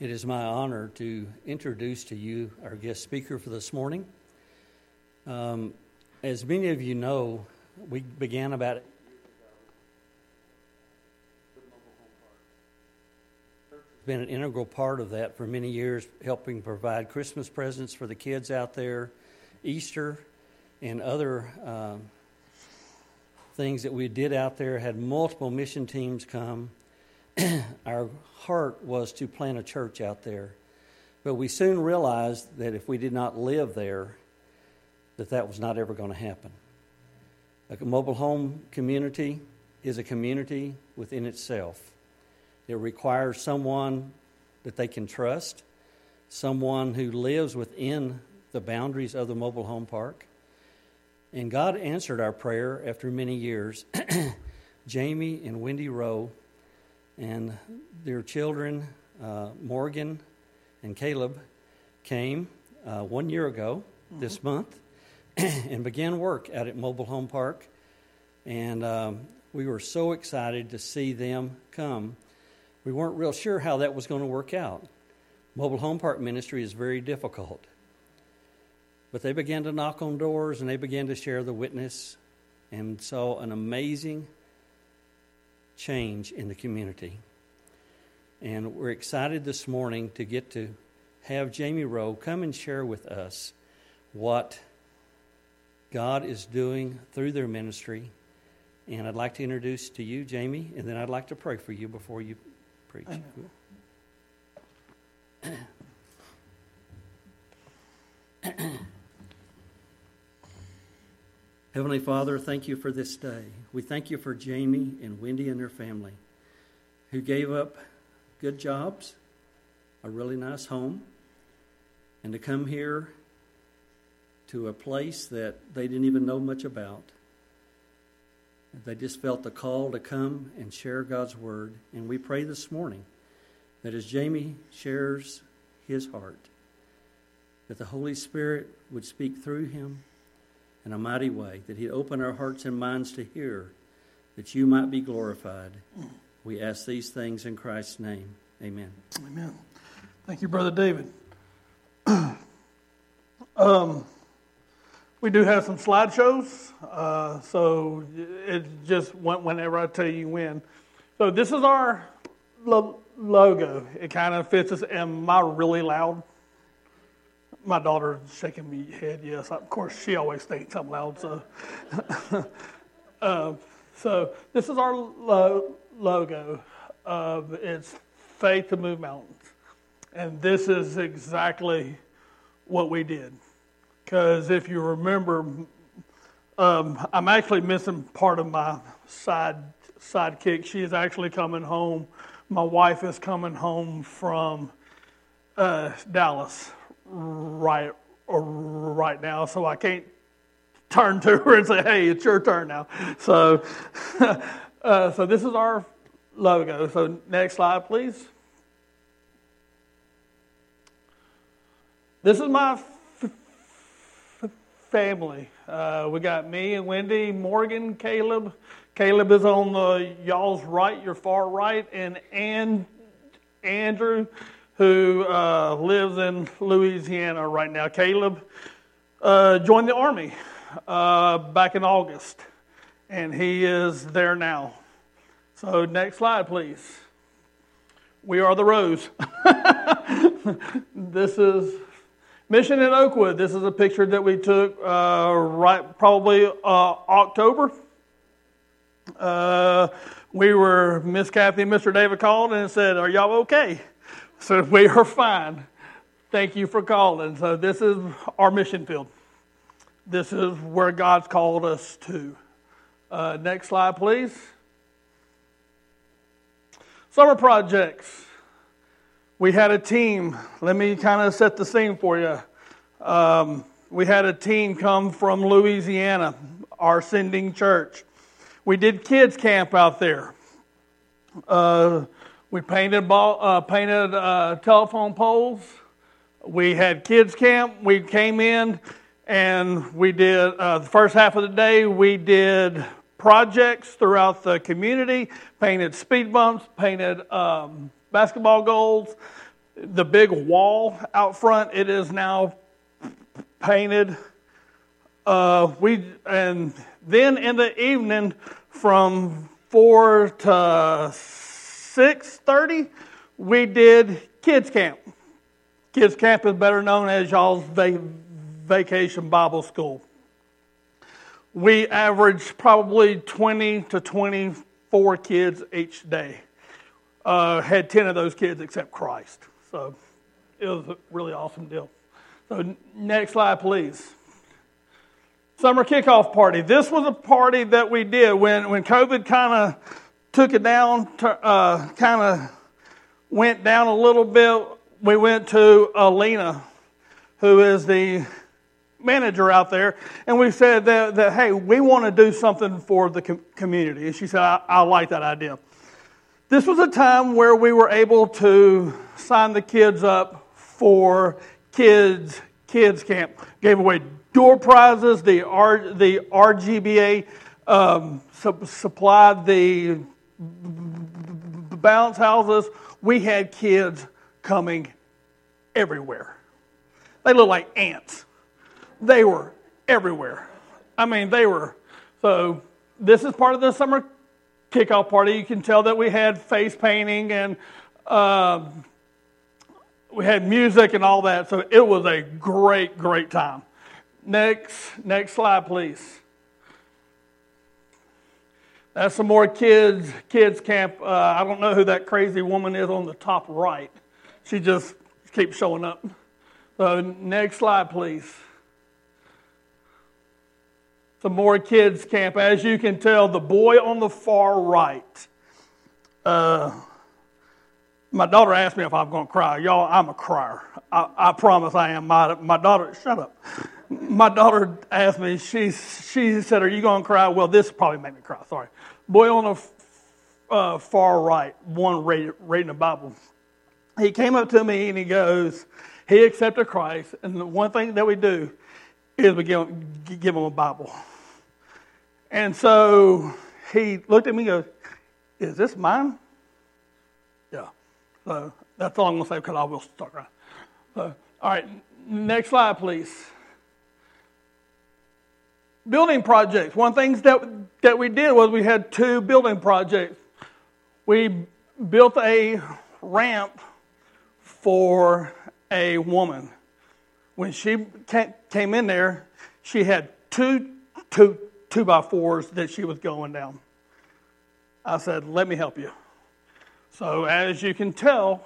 It is my honor to introduce to you our guest speaker for this morning. Um, as many of you know, we began about been an integral part of that for many years, helping provide Christmas presents for the kids out there, Easter, and other um, things that we did out there. Had multiple mission teams come. Our heart was to plant a church out there, but we soon realized that if we did not live there, that that was not ever going to happen. A mobile home community is a community within itself. It requires someone that they can trust, someone who lives within the boundaries of the mobile home park. And God answered our prayer after many years. Jamie and Wendy Rowe and their children, uh, Morgan and Caleb, came uh, one year ago mm-hmm. this month and began work out at Mobile Home Park. And um, we were so excited to see them come we weren't real sure how that was going to work out. Mobile home park ministry is very difficult. But they began to knock on doors and they began to share the witness and saw an amazing change in the community. And we're excited this morning to get to have Jamie Rowe come and share with us what God is doing through their ministry. And I'd like to introduce to you Jamie, and then I'd like to pray for you before you preach. Heavenly Father, thank you for this day. We thank you for Jamie and Wendy and their family who gave up good jobs, a really nice home, and to come here to a place that they didn't even know much about they just felt the call to come and share God's word. And we pray this morning that as Jamie shares his heart, that the Holy Spirit would speak through him in a mighty way, that he'd open our hearts and minds to hear, that you might be glorified. We ask these things in Christ's name. Amen. Amen. Thank you, Brother David. um, we do have some slideshows, uh, so it just whenever I tell you when. So this is our lo- logo. It kind of fits us. Am I really loud? My daughter shaking me head. Yes, of course she always thinks I'm loud. So, uh, so this is our lo- logo. It's faith to move mountains, and this is exactly what we did because if you remember, um, I'm actually missing part of my side sidekick. She is actually coming home. My wife is coming home from uh, Dallas right right now, so I can't turn to her and say, "Hey, it's your turn now." So, uh, so this is our logo. So next slide, please. This is my family. Uh, we got me and Wendy, Morgan, Caleb. Caleb is on the y'all's right, your far right, and and Andrew, who uh, lives in Louisiana right now. Caleb uh, joined the army uh, back in August, and he is there now. So next slide, please. We are the Rowes. this is Mission in Oakwood. This is a picture that we took uh, right probably uh, October. Uh, we were Miss Kathy and Mr. David called and said, "Are y'all okay?" So we are fine. Thank you for calling. So this is our mission field. This is where God's called us to. Uh, next slide, please. Summer projects we had a team. Let me kind of set the scene for you. Um, we had a team come from Louisiana, our sending church. We did kids camp out there. Uh, we painted ball, uh, painted uh, telephone poles. We had kids camp. We came in and we did uh, the first half of the day. We did projects throughout the community, painted speed bumps, painted um, basketball goals. the big wall out front, it is now painted. Uh, we and then in the evening from four to six thirty, we did kids camp. Kids camp is better known as y'all's va- vacation Bible school. We averaged probably twenty to twenty-four kids each day. Uh, had ten of those kids accept Christ. So it was a really awesome deal. So next slide, please. Summer kickoff party. This was a party that we did when, when COVID kind of took it down, uh, kind of went down a little bit. We went to Alina, who is the manager out there, and we said that, that hey, we want to do something for the com- community. And she said, I, I like that idea. This was a time where we were able to sign the kids up for kids kids camp. Gave away door prizes. The R, the RGBA um, su- supplied the bounce houses. We had kids coming everywhere. They looked like ants. They were everywhere. I mean, they were. So this is part of the summer kickoff party, you can tell that we had face painting and um, we had music and all that. So it was a great, great time. Next, next slide, please. That's some more kids, kids camp. Uh, I don't know who that crazy woman is on the top right. She just keeps showing up. So next slide, please some more kids camp. As you can tell, the boy on the far right. Uh, my daughter asked me if I'm going to cry. Y'all, I'm a crier. I, I, promise I am. My, my daughter, shut up. My daughter asked me, she, she said, Are you going to cry? Well, this probably made me cry. Sorry. Boy on the uh, far right, one reading, reading the Bible. He came up to me and he goes, He accepted Christ. And the one thing that we do is we give, give him a Bible. And so he looked at me and goes, Is this mine? Yeah. So that's all I'm going to say because I will start crying. So, all right, next slide, please. Building projects. One of the things that, that we did was we had two building projects. We built a ramp for a woman. When she came in there, she had two, two, two by fours that she was going down. I said, Let me help you. So, as you can tell,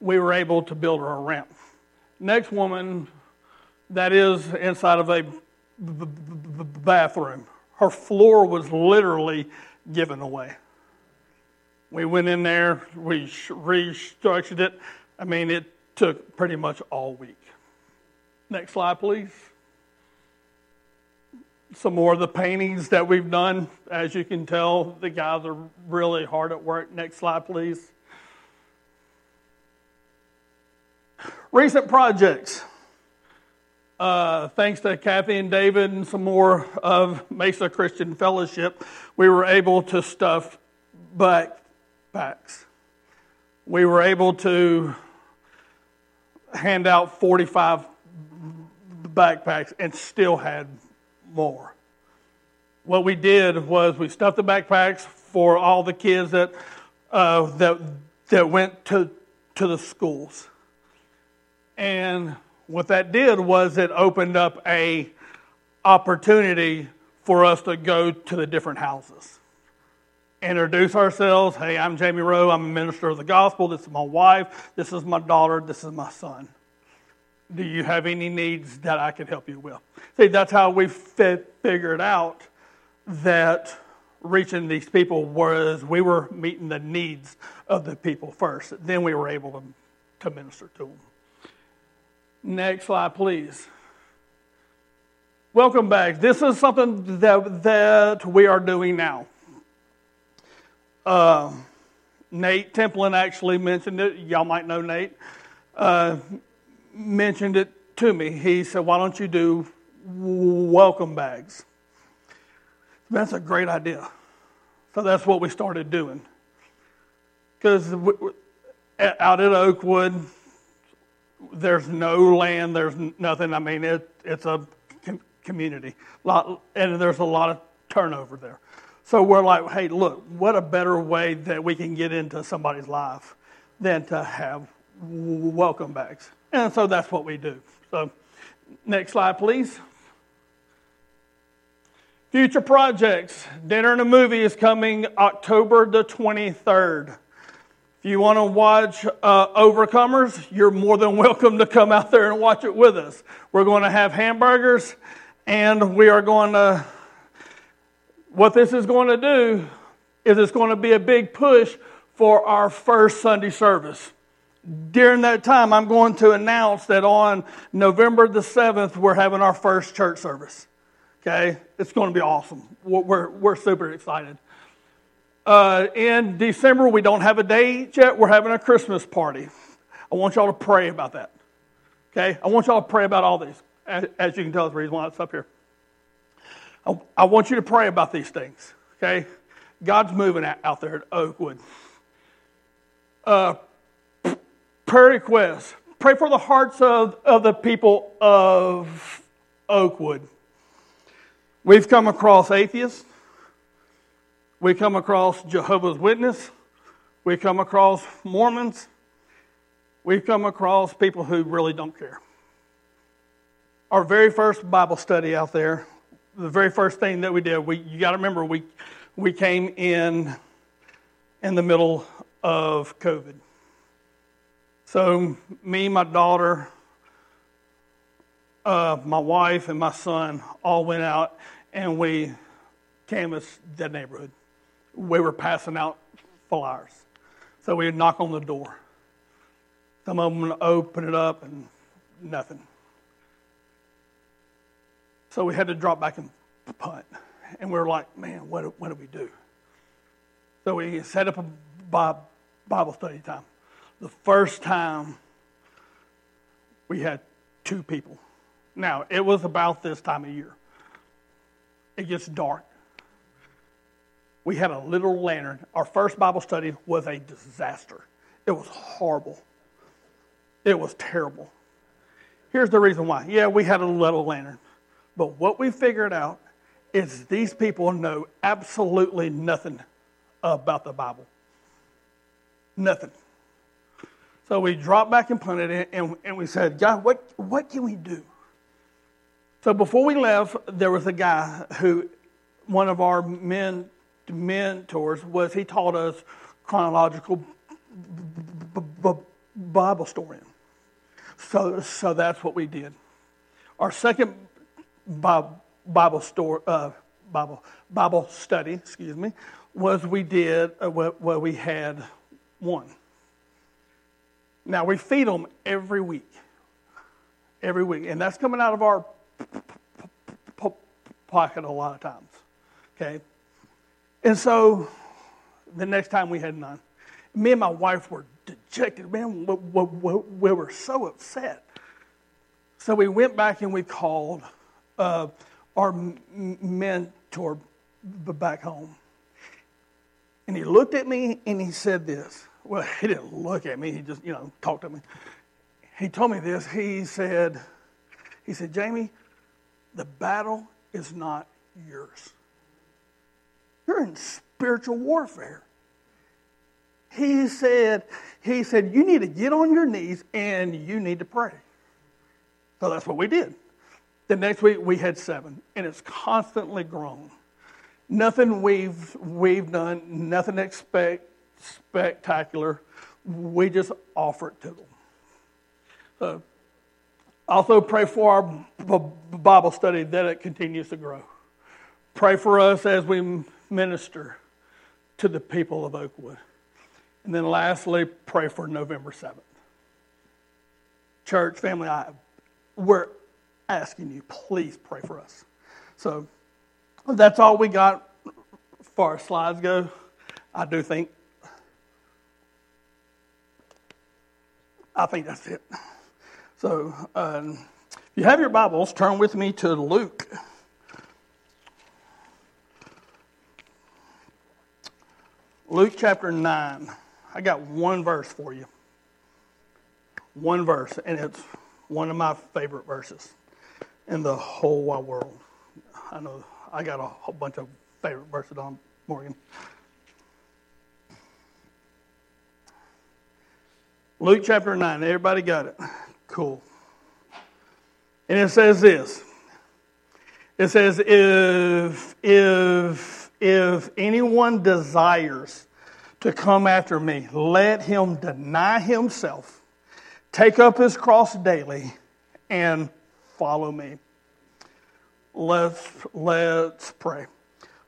we were able to build her a ramp. Next woman, that is inside of a b- b- bathroom. Her floor was literally given away. We went in there, we restructured it. I mean, it took pretty much all week. Next slide, please some more of the paintings that we've done. As you can tell, the guys are really hard at work. Next slide, please. Recent projects. Uh, thanks to Kathy and David and some more of Mesa Christian Fellowship, we were able to stuff backpacks. We were able to hand out 45 backpacks and still had more. What we did was we stuffed the backpacks for all the kids that, uh, that, that went to, to the schools. And what that did was it opened up a opportunity for us to go to the different houses. Introduce ourselves. Hey, I'm Jamie Rowe. I'm a minister of the gospel. This is my wife. This is my daughter. This is my son. Do you have any needs that I could help you with? See, that's how we figured out that reaching these people was we were meeting the needs of the people first. Then we were able to, to minister to them. Next slide, please. Welcome back. This is something that, that we are doing now. Uh, Nate Templin actually mentioned it. Y'all might know Nate. Uh, mentioned it to me. He said, Why don't you do welcome bags? That's a great idea. So that's what we started doing. Because out at Oakwood, there's no land, there's nothing. I mean, it, it's a community, lot, and there's a lot of turnover there. So we're like, hey, look, what a better way that we can get into somebody's life than to have welcome bags. And so that's what we do. So, next slide, please. Future projects. Dinner and a movie is coming October the 23rd. If you want to watch uh, Overcomers, you're more than welcome to come out there and watch it with us. We're going to have hamburgers, and we are going to what this is going to do is it's going to be a big push for our first Sunday service. During that time, I'm going to announce that on November the 7th, we're having our first church service. Okay? It's going to be awesome. We're, we're super excited. Uh, in December, we don't have a date yet. We're having a Christmas party. I want y'all to pray about that. Okay? I want y'all to pray about all these. As, as you can tell, the reason why it's up here. I, I want you to pray about these things, okay? God's moving out there at Oakwood. Uh, prayer requests. Pray for the hearts of, of the people of Oakwood. We've come across atheists. We come across Jehovah's Witness. We come across Mormons. We've come across people who really don't care. Our very first Bible study out there the very first thing that we did, we, you got to remember, we, we came in in the middle of COVID. So, me, my daughter, uh, my wife, and my son all went out and we canvassed the neighborhood. We were passing out flyers. So, we would knock on the door. Some of them would open it up and nothing. So we had to drop back and punt. And we were like, man, what, what do we do? So we set up a Bible study time. The first time we had two people. Now, it was about this time of year. It gets dark. We had a little lantern. Our first Bible study was a disaster. It was horrible. It was terrible. Here's the reason why. Yeah, we had a little lantern. But what we figured out is these people know absolutely nothing about the Bible. Nothing. So we dropped back and punted it, and, and we said, God, what, what can we do? So before we left, there was a guy who, one of our men, mentors, was he taught us chronological Bible story. So, so that's what we did. Our second Bible story, uh, Bible Bible study, excuse me, was we did uh, we had one. Now we feed them every week, every week, and that's coming out of our pocket a lot of times. Okay, and so the next time we had none, me and my wife were dejected. Man, we, we, we were so upset. So we went back and we called uh, our mentor back home. And he looked at me and he said this. Well, he didn't look at me, he just, you know, talked to me. He told me this. He said, he said, Jamie, the battle is not yours. You're in spiritual warfare. He said, he said, you need to get on your knees and you need to pray. So that's what we did. The next week we had seven, and it's constantly grown. Nothing we've we've done, nothing expect, spectacular. We just offer it to them. So, also pray for our Bible study that it continues to grow. Pray for us as we minister to the people of Oakwood. And then lastly, pray for November 7th. Church, family, I, we're asking you, please pray for us. So that's all we got as far as slides go. I do think. I think that's it. So, um, if you have your Bibles, turn with me to Luke. Luke chapter 9. I got one verse for you. one verse, and it's one of my favorite verses in the whole wide world. I know I got a whole bunch of favorite verses on Morgan. Luke chapter 9. Everybody got it? Cool. And it says this. It says, if, if, if anyone desires to come after me, let him deny himself, take up his cross daily, and follow me. Let's, let's pray.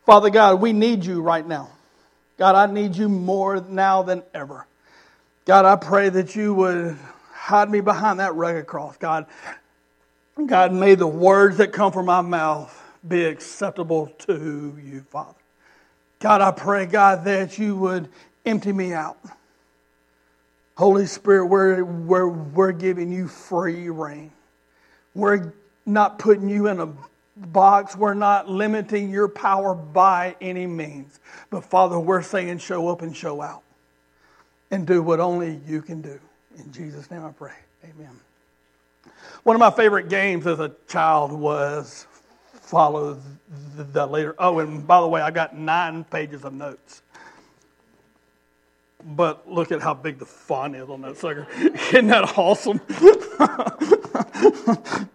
Father God, we need you right now. God, I need you more now than ever. God, I pray that you would hide me behind that rugged cross. God, God, may the words that come from my mouth be acceptable to you, Father. God, I pray, God, that you would empty me out. Holy Spirit, we're, we're, we're giving you free rein. We're not putting you in a box. We're not limiting your power by any means. But Father, we're saying show up and show out and do what only you can do. In Jesus' name I pray. Amen. One of my favorite games as a child was follow the leader. Oh, and by the way, I got nine pages of notes. But look at how big the font is on that sucker. Isn't that awesome?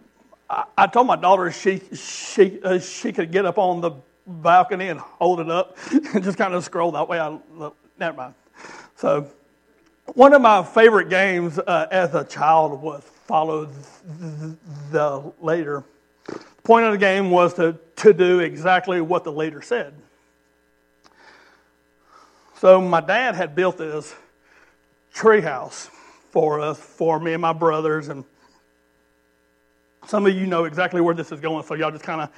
I, I, told my daughter she she uh, she could get up on the balcony and hold it up and just kind of scroll that way. I never mind. So one of my favorite games uh, as a child was follow the leader. Point of the game was to, to do exactly what the leader said. So my dad had built this treehouse for us, for me and my brothers, and some of you know exactly where this is going, so y'all just kind of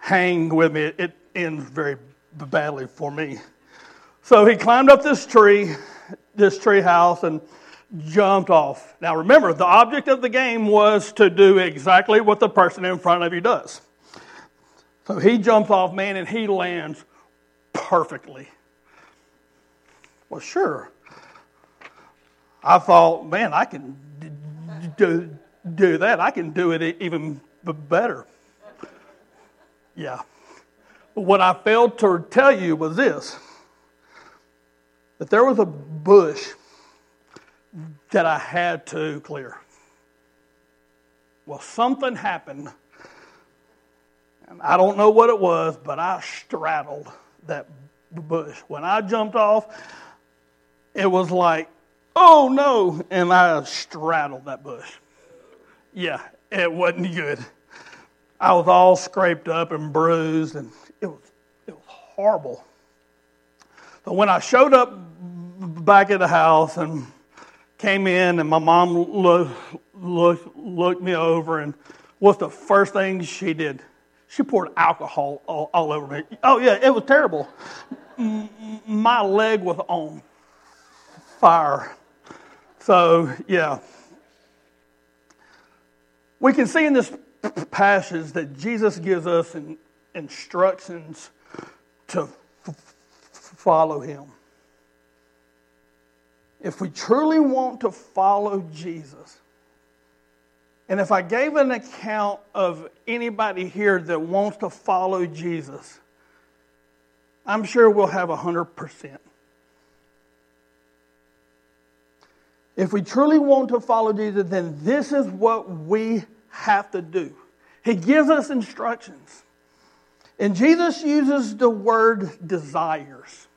hang with me. It ends very badly for me. So he climbed up this tree this tree house and jumped off. Now remember, the object of the game was to do exactly what the person in front of you does. So he jumps off, man, and he lands perfectly. Well, sure. I thought, man, I can do, do that. I can do it even better. Yeah. But what I failed to tell you was this that there was a bush that I had to clear. Well, something happened, and I don't know what it was, but I straddled that bush. When I jumped off, it was like, oh no, and I straddled that bush. Yeah, it wasn't good. I was all scraped up and bruised, and it was, it was horrible. So when I showed up back at the house and came in, and my mom looked, looked, looked me over, and what's the first thing she did? She poured alcohol all, all over me. Oh, yeah, it was terrible. My leg was on fire. So, yeah. We can see in this passage that Jesus gives us instructions to follow him if we truly want to follow Jesus, and if I gave an account of anybody here that wants to follow Jesus, I'm sure we'll have 100%. If we truly want to follow Jesus, then this is what we have to do. He gives us instructions. And Jesus uses the word desires.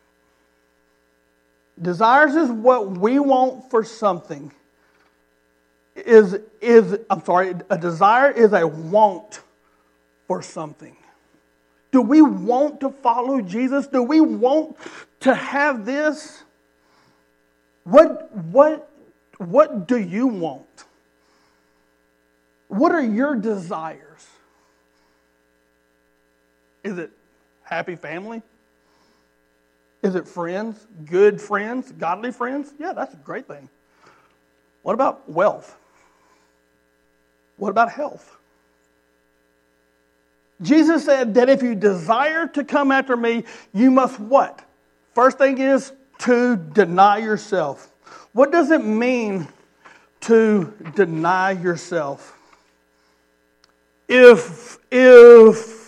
Desires is what we want for something. Is, is, I'm sorry, a desire is a want for something. Do we want to follow Jesus? Do we want to have this? What, what, what do you want? What are your desires? Is it happy family? Is it friends? Good friends? Godly friends? Yeah, that's a great thing. What about wealth? What about health? Jesus said that if you desire to come after me, you must what? First thing is to deny yourself. What does it mean to deny yourself. If, if,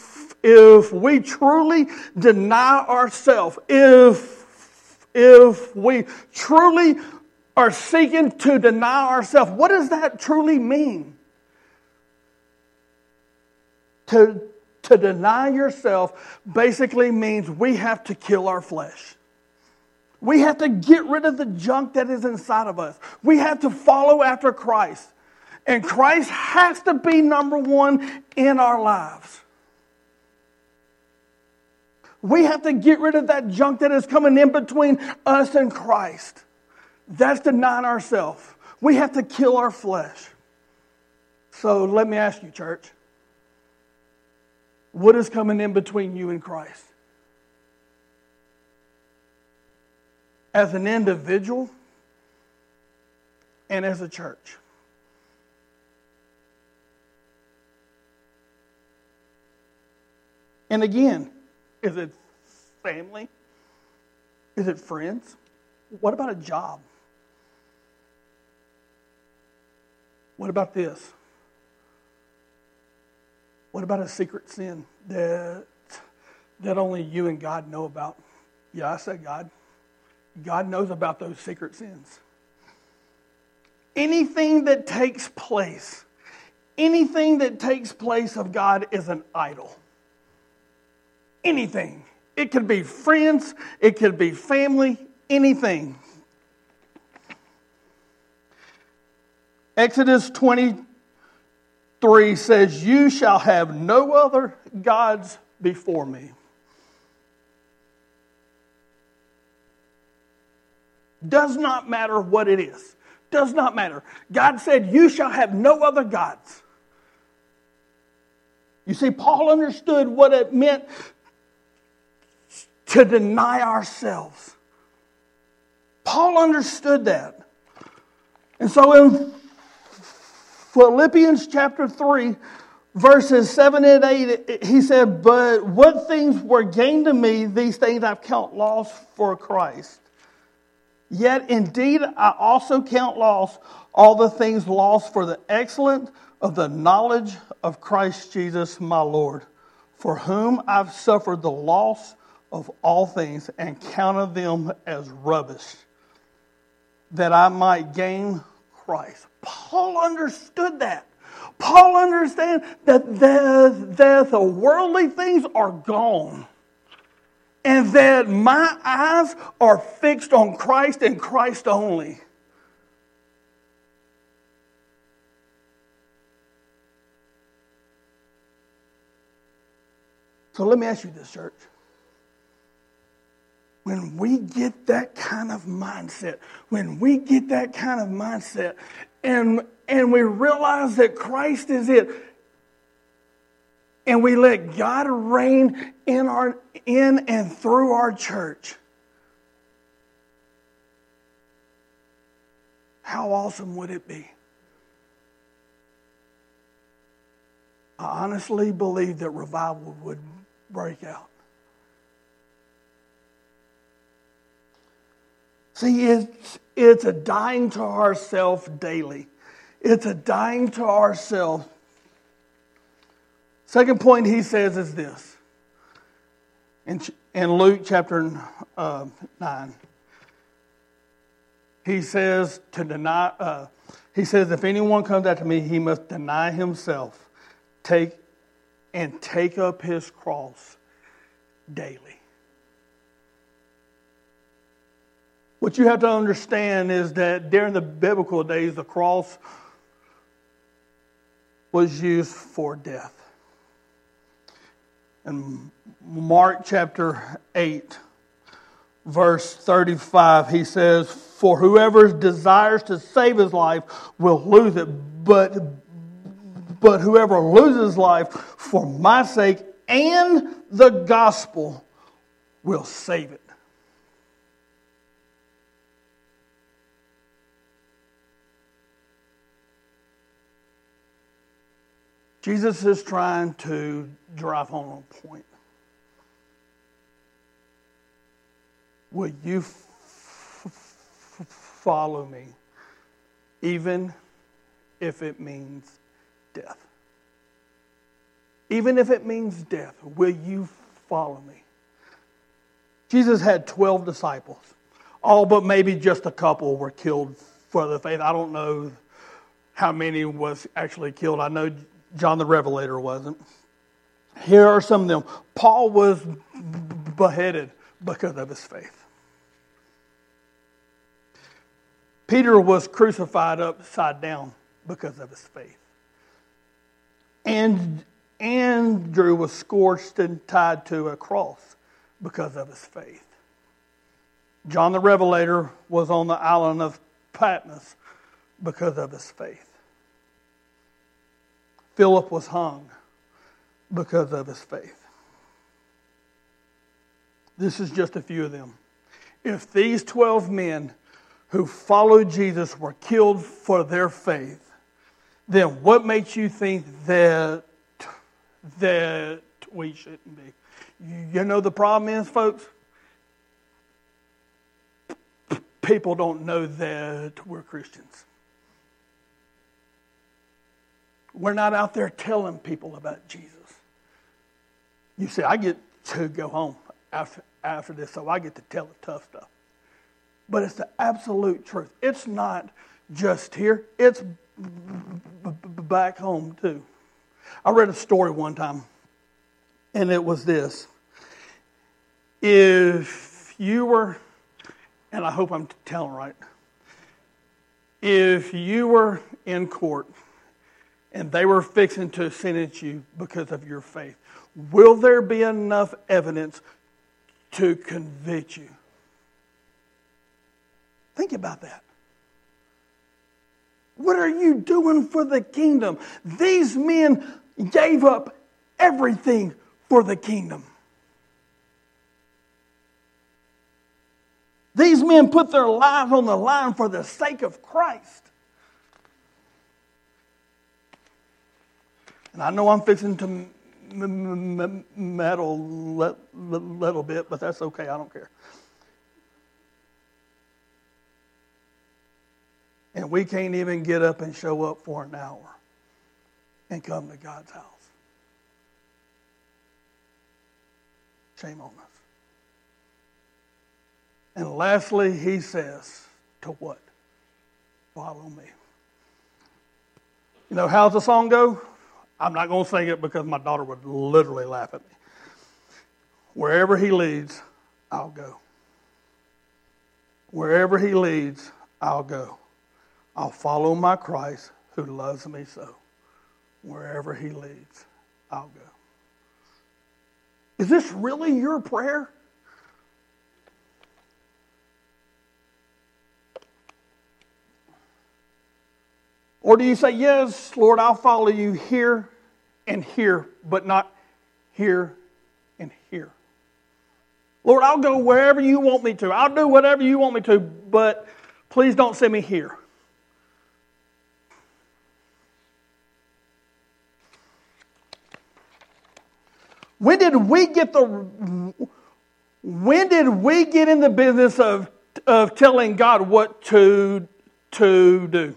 if we truly deny ourselves, if, if we truly are seeking to deny ourselves, what does that truly mean? To, to deny yourself basically means we have to kill our flesh. We have to get rid of the junk that is inside of us. We have to follow after Christ. And Christ has to be number one in our lives. We have to get rid of that junk that is coming in between us and Christ. That's denying ourselves. We have to kill our flesh. So let me ask you, church what is coming in between you and Christ? as an individual and as a church. And again, is it family? Is it friends? What about a job? What about this? What about a secret sin that, that only you and God know about? Yeah, I said God. God knows about those secret sins. Anything that takes place, anything that takes place of God is an idol. Anything. It could be friends, it could be family, anything. Exodus 23 says, You shall have no other gods before me. Does not matter what it is. Does not matter. God said, You shall have no other gods. You see, Paul understood what it meant to deny ourselves. Paul understood that. And so in Philippians chapter 3, verses 7 and 8, he said, But what things were gained to me, these things I've count loss for Christ. Yet indeed I also count loss all the things lost for the excellence of the knowledge of Christ Jesus my Lord, for whom I've suffered the loss of all things and counted them as rubbish, that I might gain Christ. Paul understood that. Paul understands that the, that the worldly things are gone and that my eyes are fixed on Christ and Christ only. So let me ask you this, church. When we get that kind of mindset, when we get that kind of mindset, and, and we realize that Christ is it, and we let God reign in, our, in and through our church, how awesome would it be? I honestly believe that revival would break out. See, it's, it's a dying to ourselves daily. It's a dying to ourselves Second point he says is this in, in Luke chapter uh, 9. He says to deny, uh, he says, if anyone comes after me, he must deny himself, take and take up his cross daily. What you have to understand is that during the biblical days, the cross was used for death. In Mark chapter 8, verse 35, he says, For whoever desires to save his life will lose it, but, but whoever loses life for my sake and the gospel will save it. Jesus is trying to drive home a point. Will you f- f- follow me even if it means death. Even if it means death, will you follow me? Jesus had 12 disciples. All but maybe just a couple were killed for the faith. I don't know how many was actually killed. I know John the Revelator wasn't. Here are some of them. Paul was beheaded because of his faith. Peter was crucified upside down because of his faith. And Andrew was scorched and tied to a cross because of his faith. John the Revelator was on the island of Patmos because of his faith. Philip was hung because of his faith. This is just a few of them. If these 12 men who followed Jesus were killed for their faith, then what makes you think that, that we shouldn't be? You know, the problem is, folks, people don't know that we're Christians. We're not out there telling people about Jesus. You see, I get to go home after, after this, so I get to tell the tough stuff. But it's the absolute truth. It's not just here, it's b- b- back home too. I read a story one time, and it was this. If you were, and I hope I'm telling right, if you were in court and they were fixing to sentence you because of your faith, will there be enough evidence to convict you? Think about that. What are you doing for the kingdom? These men gave up everything for the kingdom. These men put their lives on the line for the sake of Christ. And I know I'm fixing to meddle a little bit, but that's okay. I don't care. And we can't even get up and show up for an hour and come to God's house. Shame on us. And lastly, he says, to what? Follow me. You know, how's the song go? I'm not going to sing it because my daughter would literally laugh at me. Wherever he leads, I'll go. Wherever he leads, I'll go. I'll follow my Christ who loves me so. Wherever he leads, I'll go. Is this really your prayer? Or do you say, Yes, Lord, I'll follow you here and here, but not here and here? Lord, I'll go wherever you want me to. I'll do whatever you want me to, but please don't send me here. When did we get the when did we get in the business of, of telling God what to, to do?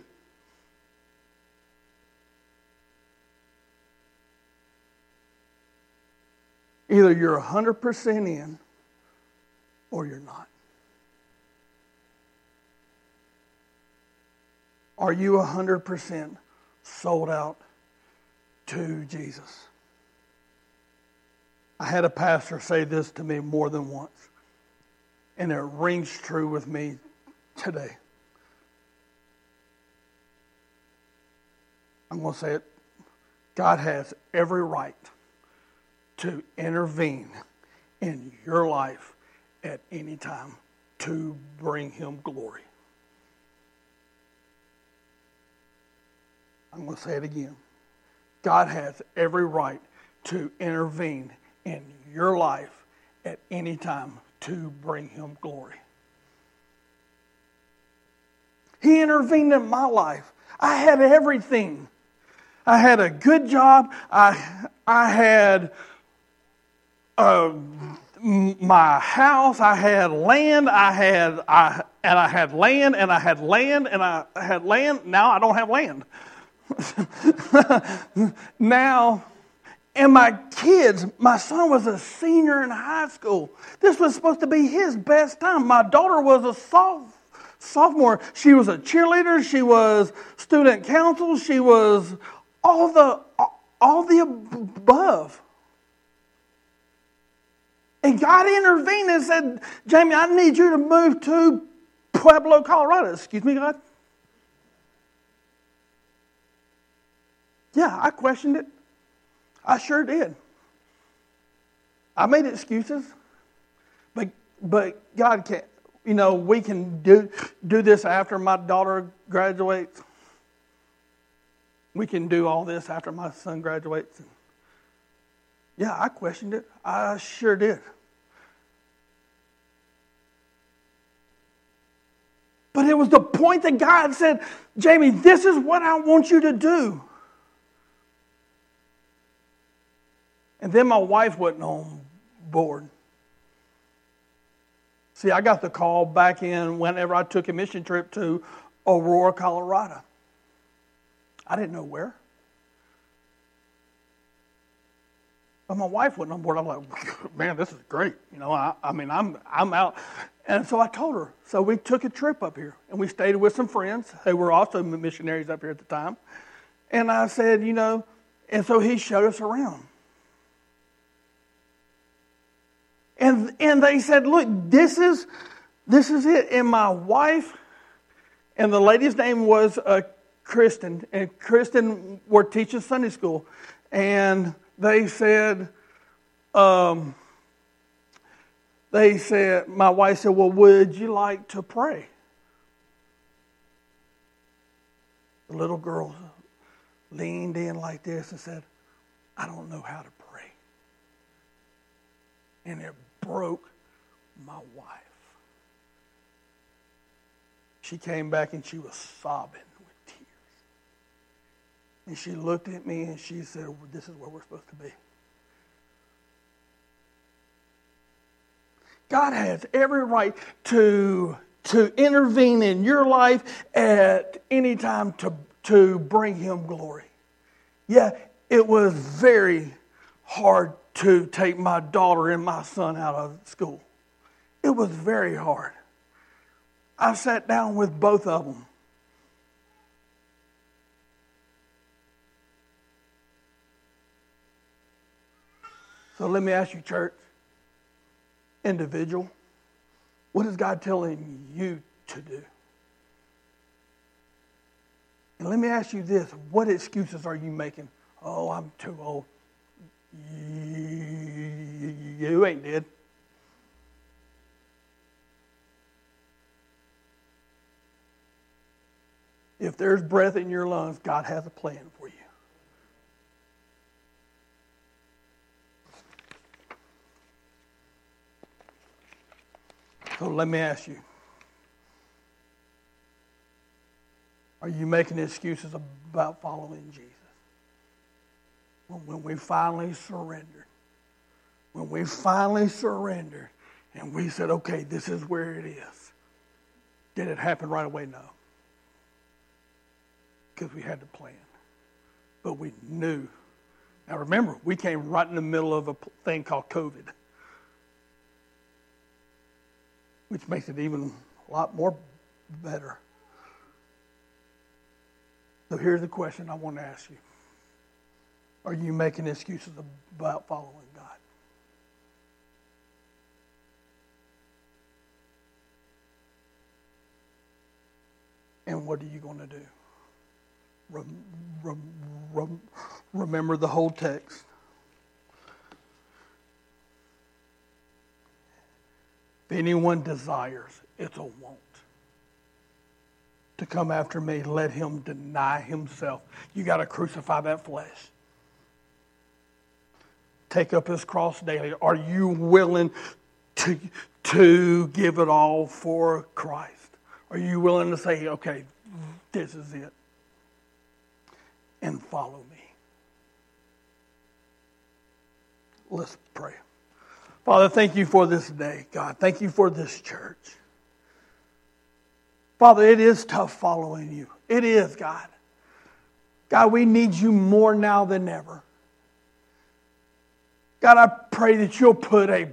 Either you're 100% in or you're not. Are you 100% sold out to Jesus? I had a pastor say this to me more than once, and it rings true with me today. I'm going to say it. God has every right to intervene in your life at any time to bring him glory. I'm going to say it again. God has every right to intervene in your life at any time to bring him glory. He intervened in my life. I had everything. I had a good job. I, I had Uh, a my house, I had land, I had, I, and I had land, and I had land, and I had land. Now I don't have land. now, and my kids, my son was a senior in high school. This was supposed to be his best time. My daughter was a soph- sophomore. She was a cheerleader. She was student council. She was all the all the above. And God intervened and said, Jamie, I need you to move to Pueblo, Colorado. Excuse me, God? Yeah, I questioned it. I sure did. I made excuses. But but God can't you know, we can do do this after my daughter graduates. We can do all this after my son graduates. Yeah, I questioned it. I sure did. But it was the point that God said, Jamie, this is what I want you to do. And then my wife wasn't on board. See, I got the call back in whenever I took a mission trip to Aurora, Colorado. I didn't know where. But my wife wasn't on board. I'm like, man, this is great. You know, I, I mean, I'm, I'm out. And so I told her. So we took a trip up here and we stayed with some friends who were also missionaries up here at the time. And I said, you know, and so he showed us around. And, and they said, look, this is, this is it. And my wife, and the lady's name was uh, Kristen, and Kristen were teaching Sunday school. And they said, um, they said, my wife said, well, would you like to pray? The little girl leaned in like this and said, I don't know how to pray. And it broke my wife. She came back and she was sobbing with tears. And she looked at me and she said, This is where we're supposed to be. God has every right to, to intervene in your life at any time to, to bring him glory. Yeah, it was very hard to take my daughter and my son out of school. It was very hard. I sat down with both of them. So let me ask you, church, individual, what is God telling you to do? And let me ask you this what excuses are you making? Oh, I'm too old. You ain't dead. If there's breath in your lungs, God has a plan for you. So let me ask you Are you making excuses about following Jesus? when we finally surrendered. When we finally surrendered and we said, okay, this is where it is. Did it happen right away? No. Because we had to plan. But we knew. Now remember, we came right in the middle of a thing called COVID, which makes it even a lot more better. So here's the question I want to ask you are you making excuses about following God? And what are you going to do? Rem, rem, rem, remember the whole text. If anyone desires, it's a want to come after me, let him deny himself. You got to crucify that flesh take up his cross daily? Are you willing to, to give it all for Christ? Are you willing to say, okay, this is it? And follow me. Let's pray. Father, thank you for this day, God. Thank you for this church. Father, it is tough following you. It is, God. God, we need you more now than ever. God, I pray that you'll put a,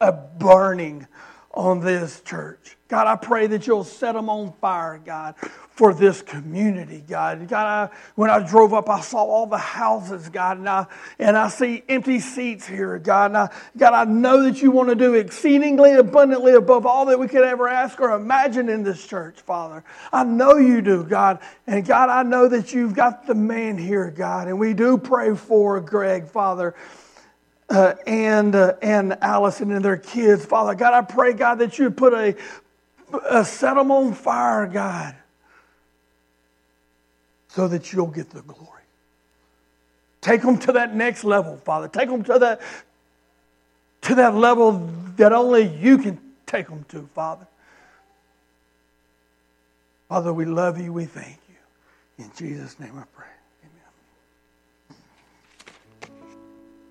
a burning on this church. God, I pray that you'll set them on fire, God, for this community, God. God, I, when I drove up, I saw all the houses, God, and I, and I see empty seats here, God. And I, God, I know that you want to do exceedingly abundantly above all that we could ever ask or imagine in this church, Father. I know you do, God. And God, I know that you've got the man here, God. And we do pray for Greg, Father uh, and uh, and Allison and their kids, Father God, I pray God that you put a, a set them on fire, God, so that you'll get the glory. Take them to that next level, Father. Take them to that to that level that only you can take them to, Father. Father, we love you. We thank you. In Jesus' name I pray.